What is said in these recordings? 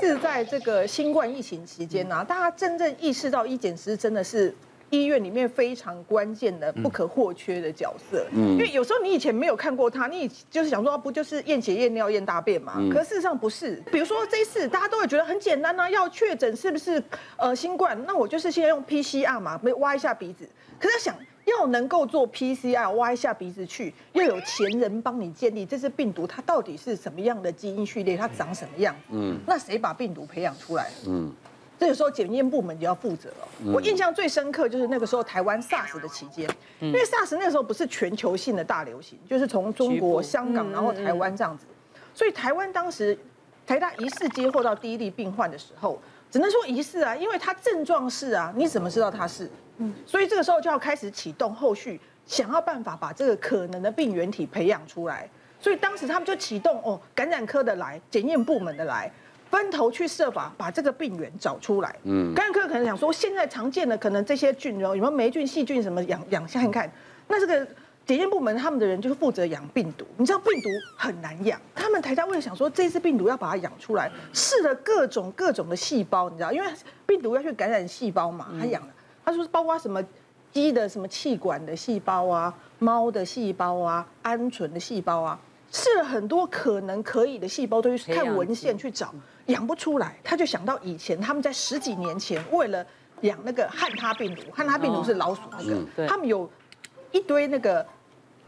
是在这个新冠疫情期间呢、啊，大家真正意识到医检师真的是。医院里面非常关键的、不可或缺的角色，嗯，因为有时候你以前没有看过他，你就是想说，不就是验血、验尿、验大便嘛？可事实上不是。比如说这一次，大家都会觉得很简单啊，要确诊是不是呃新冠，那我就是先用 PCR 嘛，没挖一下鼻子。可是想要能够做 PCR，挖一下鼻子去，又有前人帮你建立这只病毒它到底是什么样的基因序列，它长什么样？嗯，那谁把病毒培养出来？嗯。这个时候检验部门就要负责了。我印象最深刻就是那个时候台湾 SARS 的期间，因为 SARS 那个时候不是全球性的大流行，就是从中国、香港然后台湾这样子，所以台湾当时台大疑似接获到第一例病患的时候，只能说疑似啊，因为他症状是啊，你怎么知道他是？嗯，所以这个时候就要开始启动后续，想要办法把这个可能的病原体培养出来。所以当时他们就启动哦，感染科的来，检验部门的来。分头去设法把这个病源找出来。嗯，感染科可能想说，现在常见的可能这些菌哦，有没有霉菌、细菌什么养养下看看。那这个检验部门他们的人就是负责养病毒。你知道病毒很难养，他们台大为了想说这次病毒要把它养出来，试了各种各种的细胞，你知道，因为病毒要去感染细胞嘛，他养了。他说包括什么鸡的什么气管的细胞啊，猫的细胞啊，鹌鹑的细胞啊。试了很多可能可以的细胞，都去看文献去找，养不出来。他就想到以前他们在十几年前为了养那个汉他病毒，汉他病毒是老鼠那个，他们有一堆那个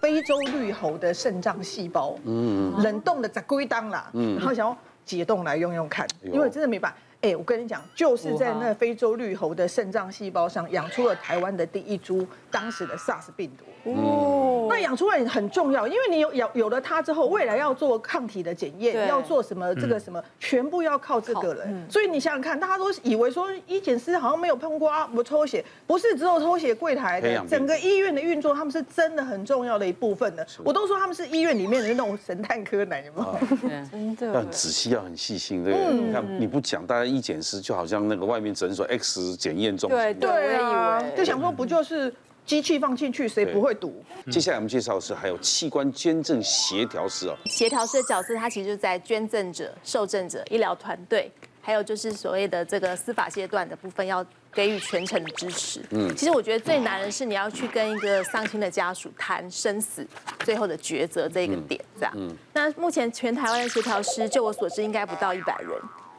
非洲绿猴的肾脏细胞，冷冻的在归档啦，然后想要解冻来用用看，因为真的没办法。哎，我跟你讲，就是在那非洲绿猴的肾脏细胞上养出了台湾的第一株当时的 SARS 病毒。哦，那养出来很重要，因为你有有有了它之后，未来要做抗体的检验，要做什么这个什么，全部要靠这个人。所以你想想看，大家都以为说医检师好像没有碰过啊，我抽血不是只有抽血柜台的，整个医院的运作，他们是真的很重要的一部分的。我都说他们是医院里面的那种神探柯南，有没有？真的要很仔细，要很细心，对不对？你看你不讲，大家医检师就好像那个外面诊所 X 检验中心，对对啊，就想说不就是。机器放进去，谁不会堵？接下来我们介绍的是还有器官捐赠协调师哦。协调师的角色，他其实就在捐赠者、受赠者、医疗团队，还有就是所谓的这个司法阶段的部分，要给予全程的支持。嗯，其实我觉得最难的是你要去跟一个丧亲的家属谈生死最后的抉择这一个点，这样。嗯。那目前全台湾的协调师，就我所知，应该不到一百人。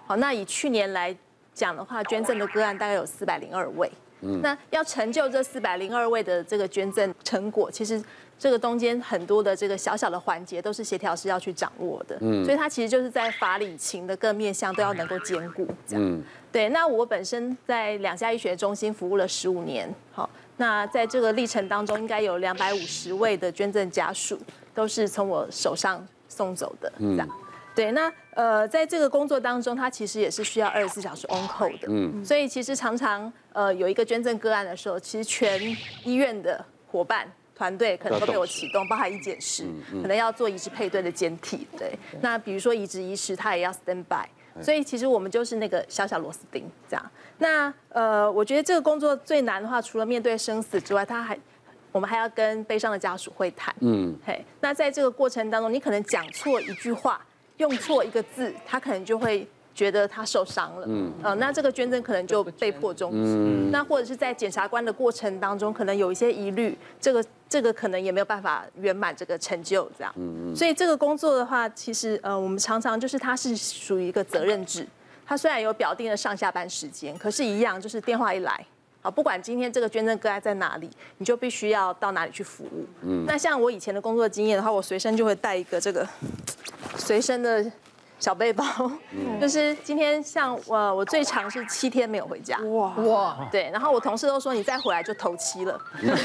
好，那以去年来讲的话，捐赠的个案大概有四百零二位。嗯，那要成就这四百零二位的这个捐赠成果，其实这个中间很多的这个小小的环节都是协调师要去掌握的。嗯，所以他其实就是在法理情的各面向都要能够兼顾。这样，嗯，对。那我本身在两家医学中心服务了十五年，好，那在这个历程当中，应该有两百五十位的捐赠家属都是从我手上送走的。这样。对，那呃，在这个工作当中，他其实也是需要二十四小时 on call 的，嗯，所以其实常常呃有一个捐赠个案的时候，其实全医院的伙伴团队可能都被我启动，包含医检师，可能要做移植配对的检体，对，那比如说移植医师他也要 stand by，所以其实我们就是那个小小螺丝钉这样。那呃，我觉得这个工作最难的话，除了面对生死之外，他还我们还要跟悲伤的家属会谈，嗯，嘿，那在这个过程当中，你可能讲错一句话。用错一个字，他可能就会觉得他受伤了，嗯，呃，那这个捐赠可能就被迫终止，嗯，那或者是在检察官的过程当中，可能有一些疑虑，这个这个可能也没有办法圆满这个成就，这样，嗯，所以这个工作的话，其实呃，我们常常就是它是属于一个责任制，它虽然有表定的上下班时间，可是，一样就是电话一来。啊不管今天这个捐赠个案在哪里，你就必须要到哪里去服务。嗯，那像我以前的工作经验的话，我随身就会带一个这个随身的小背包，嗯、就是今天像我我最长是七天没有回家。哇哇，对，然后我同事都说你再回来就头七了，嗯、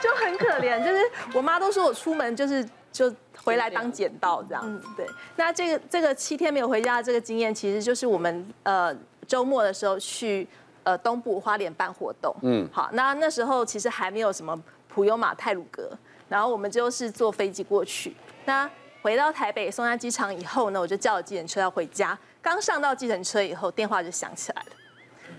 就很可怜。就是我妈都说我出门就是就回来当捡到这样子。对，那这个这个七天没有回家的这个经验，其实就是我们呃周末的时候去。呃，东部花莲办活动，嗯，好，那那时候其实还没有什么普悠玛泰鲁阁，然后我们就是坐飞机过去。那回到台北松山机场以后呢，我就叫了计程车要回家。刚上到计程车以后，电话就响起来了。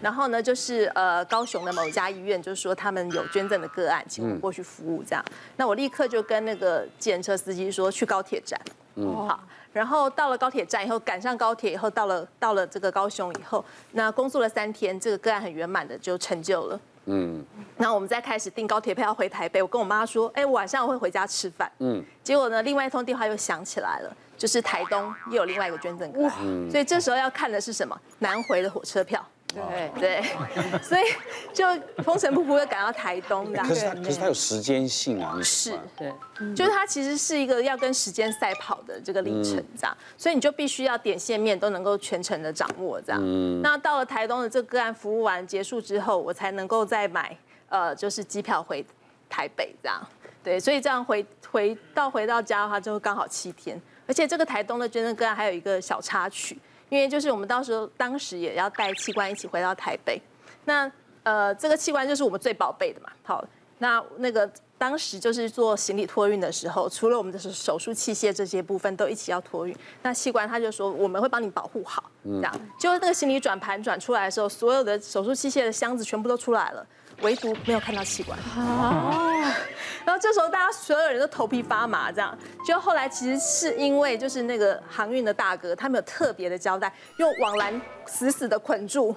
然后呢，就是呃高雄的某一家医院，就是说他们有捐赠的个案，请我过去服务这样。那我立刻就跟那个计程车司机说去高铁站，嗯，好。然后到了高铁站以后，赶上高铁以后，到了到了这个高雄以后，那工作了三天，这个个案很圆满的就成就了。嗯，那我们再开始订高铁票要回台北，我跟我妈说，哎，晚上我会回家吃饭。嗯，结果呢，另外一通电话又响起来了，就是台东又有另外一个捐赠个案，嗯，所以这时候要看的是什么？南回的火车票。对对，所以就风尘仆仆的赶到台东这样。可是它可是它有时间性啊，是，对，就是它其实是一个要跟时间赛跑的这个历程这样，所以你就必须要点线面都能够全程的掌握这样。那到了台东的这个个案服务完结束之后，我才能够再买呃就是机票回台北这样。对，所以这样回回到回到家的话，就刚好七天。而且这个台东的捐赠个案还有一个小插曲。因为就是我们到时候当时也要带器官一起回到台北，那呃这个器官就是我们最宝贝的嘛。好，那那个当时就是做行李托运的时候，除了我们的手术器械这些部分都一起要托运，那器官他就说我们会帮你保护好，这样。就是那个行李转盘转出来的时候，所有的手术器械的箱子全部都出来了。唯独没有看到器官，然后这时候大家所有人都头皮发麻，这样。就后来其实是因为就是那个航运的大哥，他没有特别的交代，用网篮死死的捆住。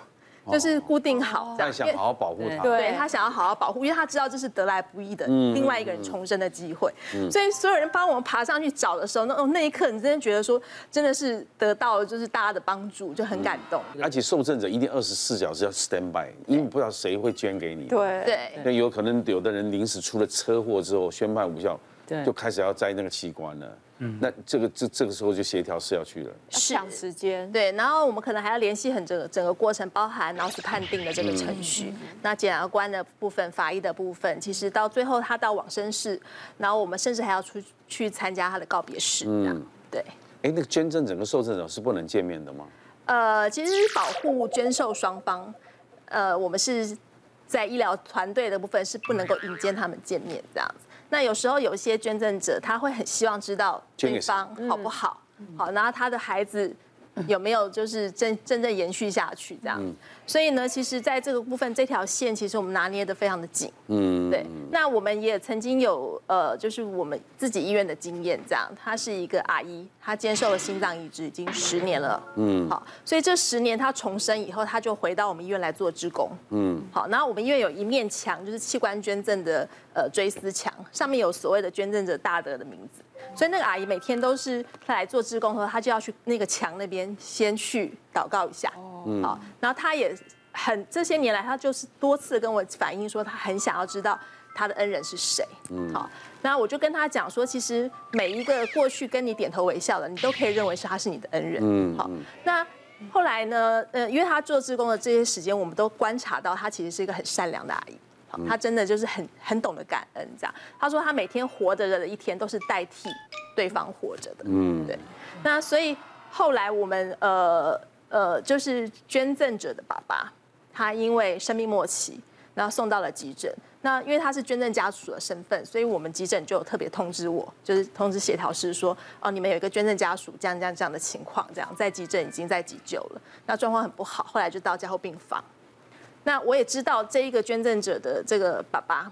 就是固定好，这样想好好保护他。对，他想要好好保护，因为他知道这是得来不易的另外一个人重生的机会。所以所有人帮我们爬上去找的时候，那那一刻你真的觉得说，真的是得到了就是大家的帮助，就很感动。而且受赠者一定二十四小时要 stand by，因为不知道谁会捐给你。对对。那有可能有的人临时出了车祸之后宣判无效，就开始要摘那个器官了。嗯，那这个这这个时候就协调是要去了，是抢时间，对，然后我们可能还要联系很整个整个过程，包含脑死判定的这个程序，嗯、那检察官的部分、法医的部分，其实到最后他到往生室，然后我们甚至还要出去参加他的告别式，嗯，对。哎，那个捐赠整个受赠者是不能见面的吗？呃，其实保护捐受双方，呃，我们是在医疗团队的部分是不能够引荐他们见面这样子。那有时候有一些捐赠者，他会很希望知道对方好不好，好，然后他的孩子有没有就是真真正延续下去这样。所以呢，其实在这个部分，这条线其实我们拿捏得非常的紧。嗯，对。那我们也曾经有呃，就是我们自己医院的经验，这样，她是一个阿姨，她接受了心脏移植已经十年了。嗯，好，所以这十年她重生以后，她就回到我们医院来做职工。嗯，好，然后我们医院有一面墙，就是器官捐赠的呃追思墙，上面有所谓的捐赠者大德的名字，所以那个阿姨每天都是她来做志工的时候，她就要去那个墙那边先去祷告一下。嗯，好，然后她也。很这些年来，她就是多次跟我反映说，她很想要知道她的恩人是谁。嗯，好，那我就跟她讲说，其实每一个过去跟你点头微笑的，你都可以认为是他是你的恩人。嗯，好，那后来呢，呃，因为他做志工的这些时间，我们都观察到他其实是一个很善良的阿姨。好，他真的就是很很懂得感恩这样。他说他每天活着的一天都是代替对方活着的。嗯，对。那所以后来我们呃呃，就是捐赠者的爸爸。他因为生命末期，然后送到了急诊。那因为他是捐赠家属的身份，所以我们急诊就有特别通知我，就是通知协调师说，哦，你们有一个捐赠家属这样这样这样的情况，这样在急诊已经在急救了，那状况很不好，后来就到加护病房。那我也知道这一个捐赠者的这个爸爸，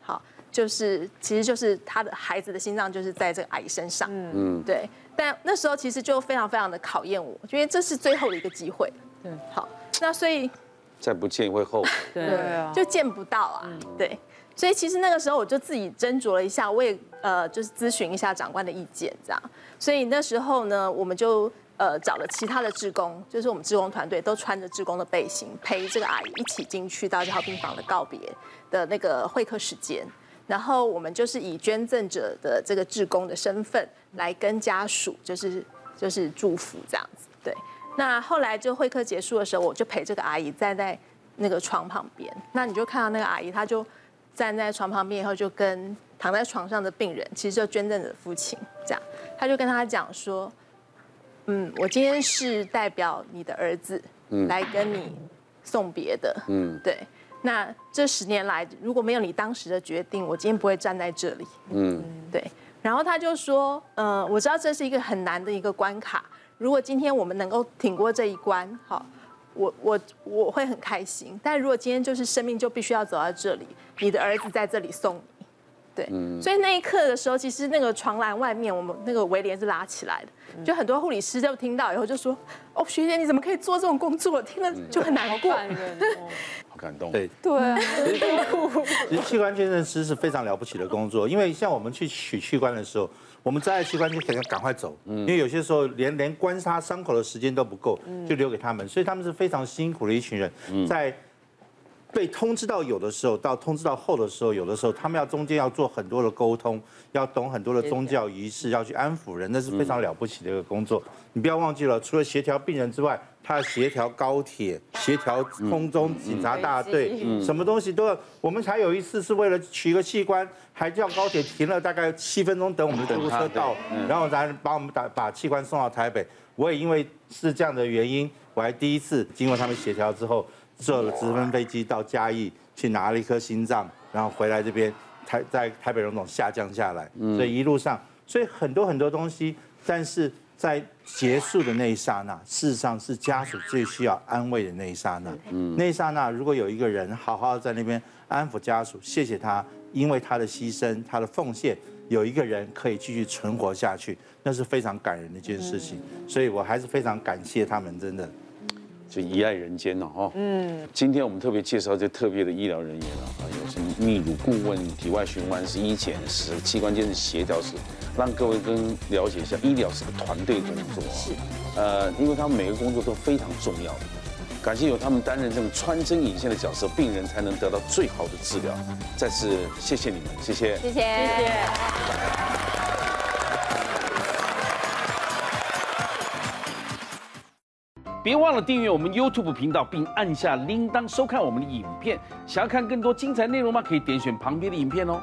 好，就是其实就是他的孩子的心脏就是在这个阿姨身上，嗯，对。但那时候其实就非常非常的考验我，因为这是最后的一个机会，对，好，那所以。再不见会后悔，对啊，就见不到啊，对，所以其实那个时候我就自己斟酌了一下，我也呃就是咨询一下长官的意见，这样，所以那时候呢，我们就呃找了其他的志工，就是我们志工团队都穿着志工的背心，陪这个阿姨一起进去到加护病房的告别的那个会客时间，然后我们就是以捐赠者的这个志工的身份来跟家属就是就是祝福这样子，对。那后来就会客结束的时候，我就陪这个阿姨站在那个床旁边。那你就看到那个阿姨，她就站在床旁边以后，就跟躺在床上的病人，其实就捐赠者的父亲这样，他就跟他讲说：“嗯，我今天是代表你的儿子来跟你送别的。嗯，对。那这十年来，如果没有你当时的决定，我今天不会站在这里。嗯，对。然后他就说：嗯，我知道这是一个很难的一个关卡。”如果今天我们能够挺过这一关，好，我我我会很开心。但如果今天就是生命就必须要走到这里，你的儿子在这里送你，对，所以那一刻的时候，其实那个床栏外面，我们那个围帘是拉起来的，就很多护理师就听到以后就说：“哦，学姐你怎么可以做这种工作？”听了就很难过。好感动。对对啊，其实器官捐赠师是非常了不起的工作，因为像我们去取器官的时候，我们在器官就可能赶快走，因为有些时候连连观察伤口的时间都不够，就留给他们，所以他们是非常辛苦的一群人，在。被通知到有的时候，到通知到后的时候，有的时候他们要中间要做很多的沟通，要懂很多的宗教仪式，要去安抚人，那是非常了不起的一个工作。你不要忘记了，除了协调病人之外，他要协调高铁，协调空中警察大队，什么东西都要。我们才有一次是为了取一个器官，还叫高铁停了大概七分钟等我们的救护车到，然后才把我们打把器官送到台北。我也因为是这样的原因，我还第一次经过他们协调之后。坐了直升飞机到嘉义去拿了一颗心脏，然后回来这边台在台北荣总下降下来，所以一路上，所以很多很多东西，但是在结束的那一刹那，事实上是家属最需要安慰的那一刹那。嗯那一刹那，如果有一个人好好在那边安抚家属，谢谢他，因为他的牺牲，他的奉献，有一个人可以继续存活下去，那是非常感人的一件事情。所以我还是非常感谢他们，真的。就遗爱人间了哈。嗯，今天我们特别介绍这特别的医疗人员了啊，有什么泌乳顾问、体外循环师、医检师、器官捐赠协调师，让各位更了解一下医疗是个团队工作。是，呃，因为他们每个工作都非常重要。感谢有他们担任这种穿针引线的角色，病人才能得到最好的治疗。再次谢谢你们，谢谢，谢谢，谢谢。别忘了订阅我们 YouTube 频道，并按下铃铛收看我们的影片。想要看更多精彩内容吗？可以点选旁边的影片哦。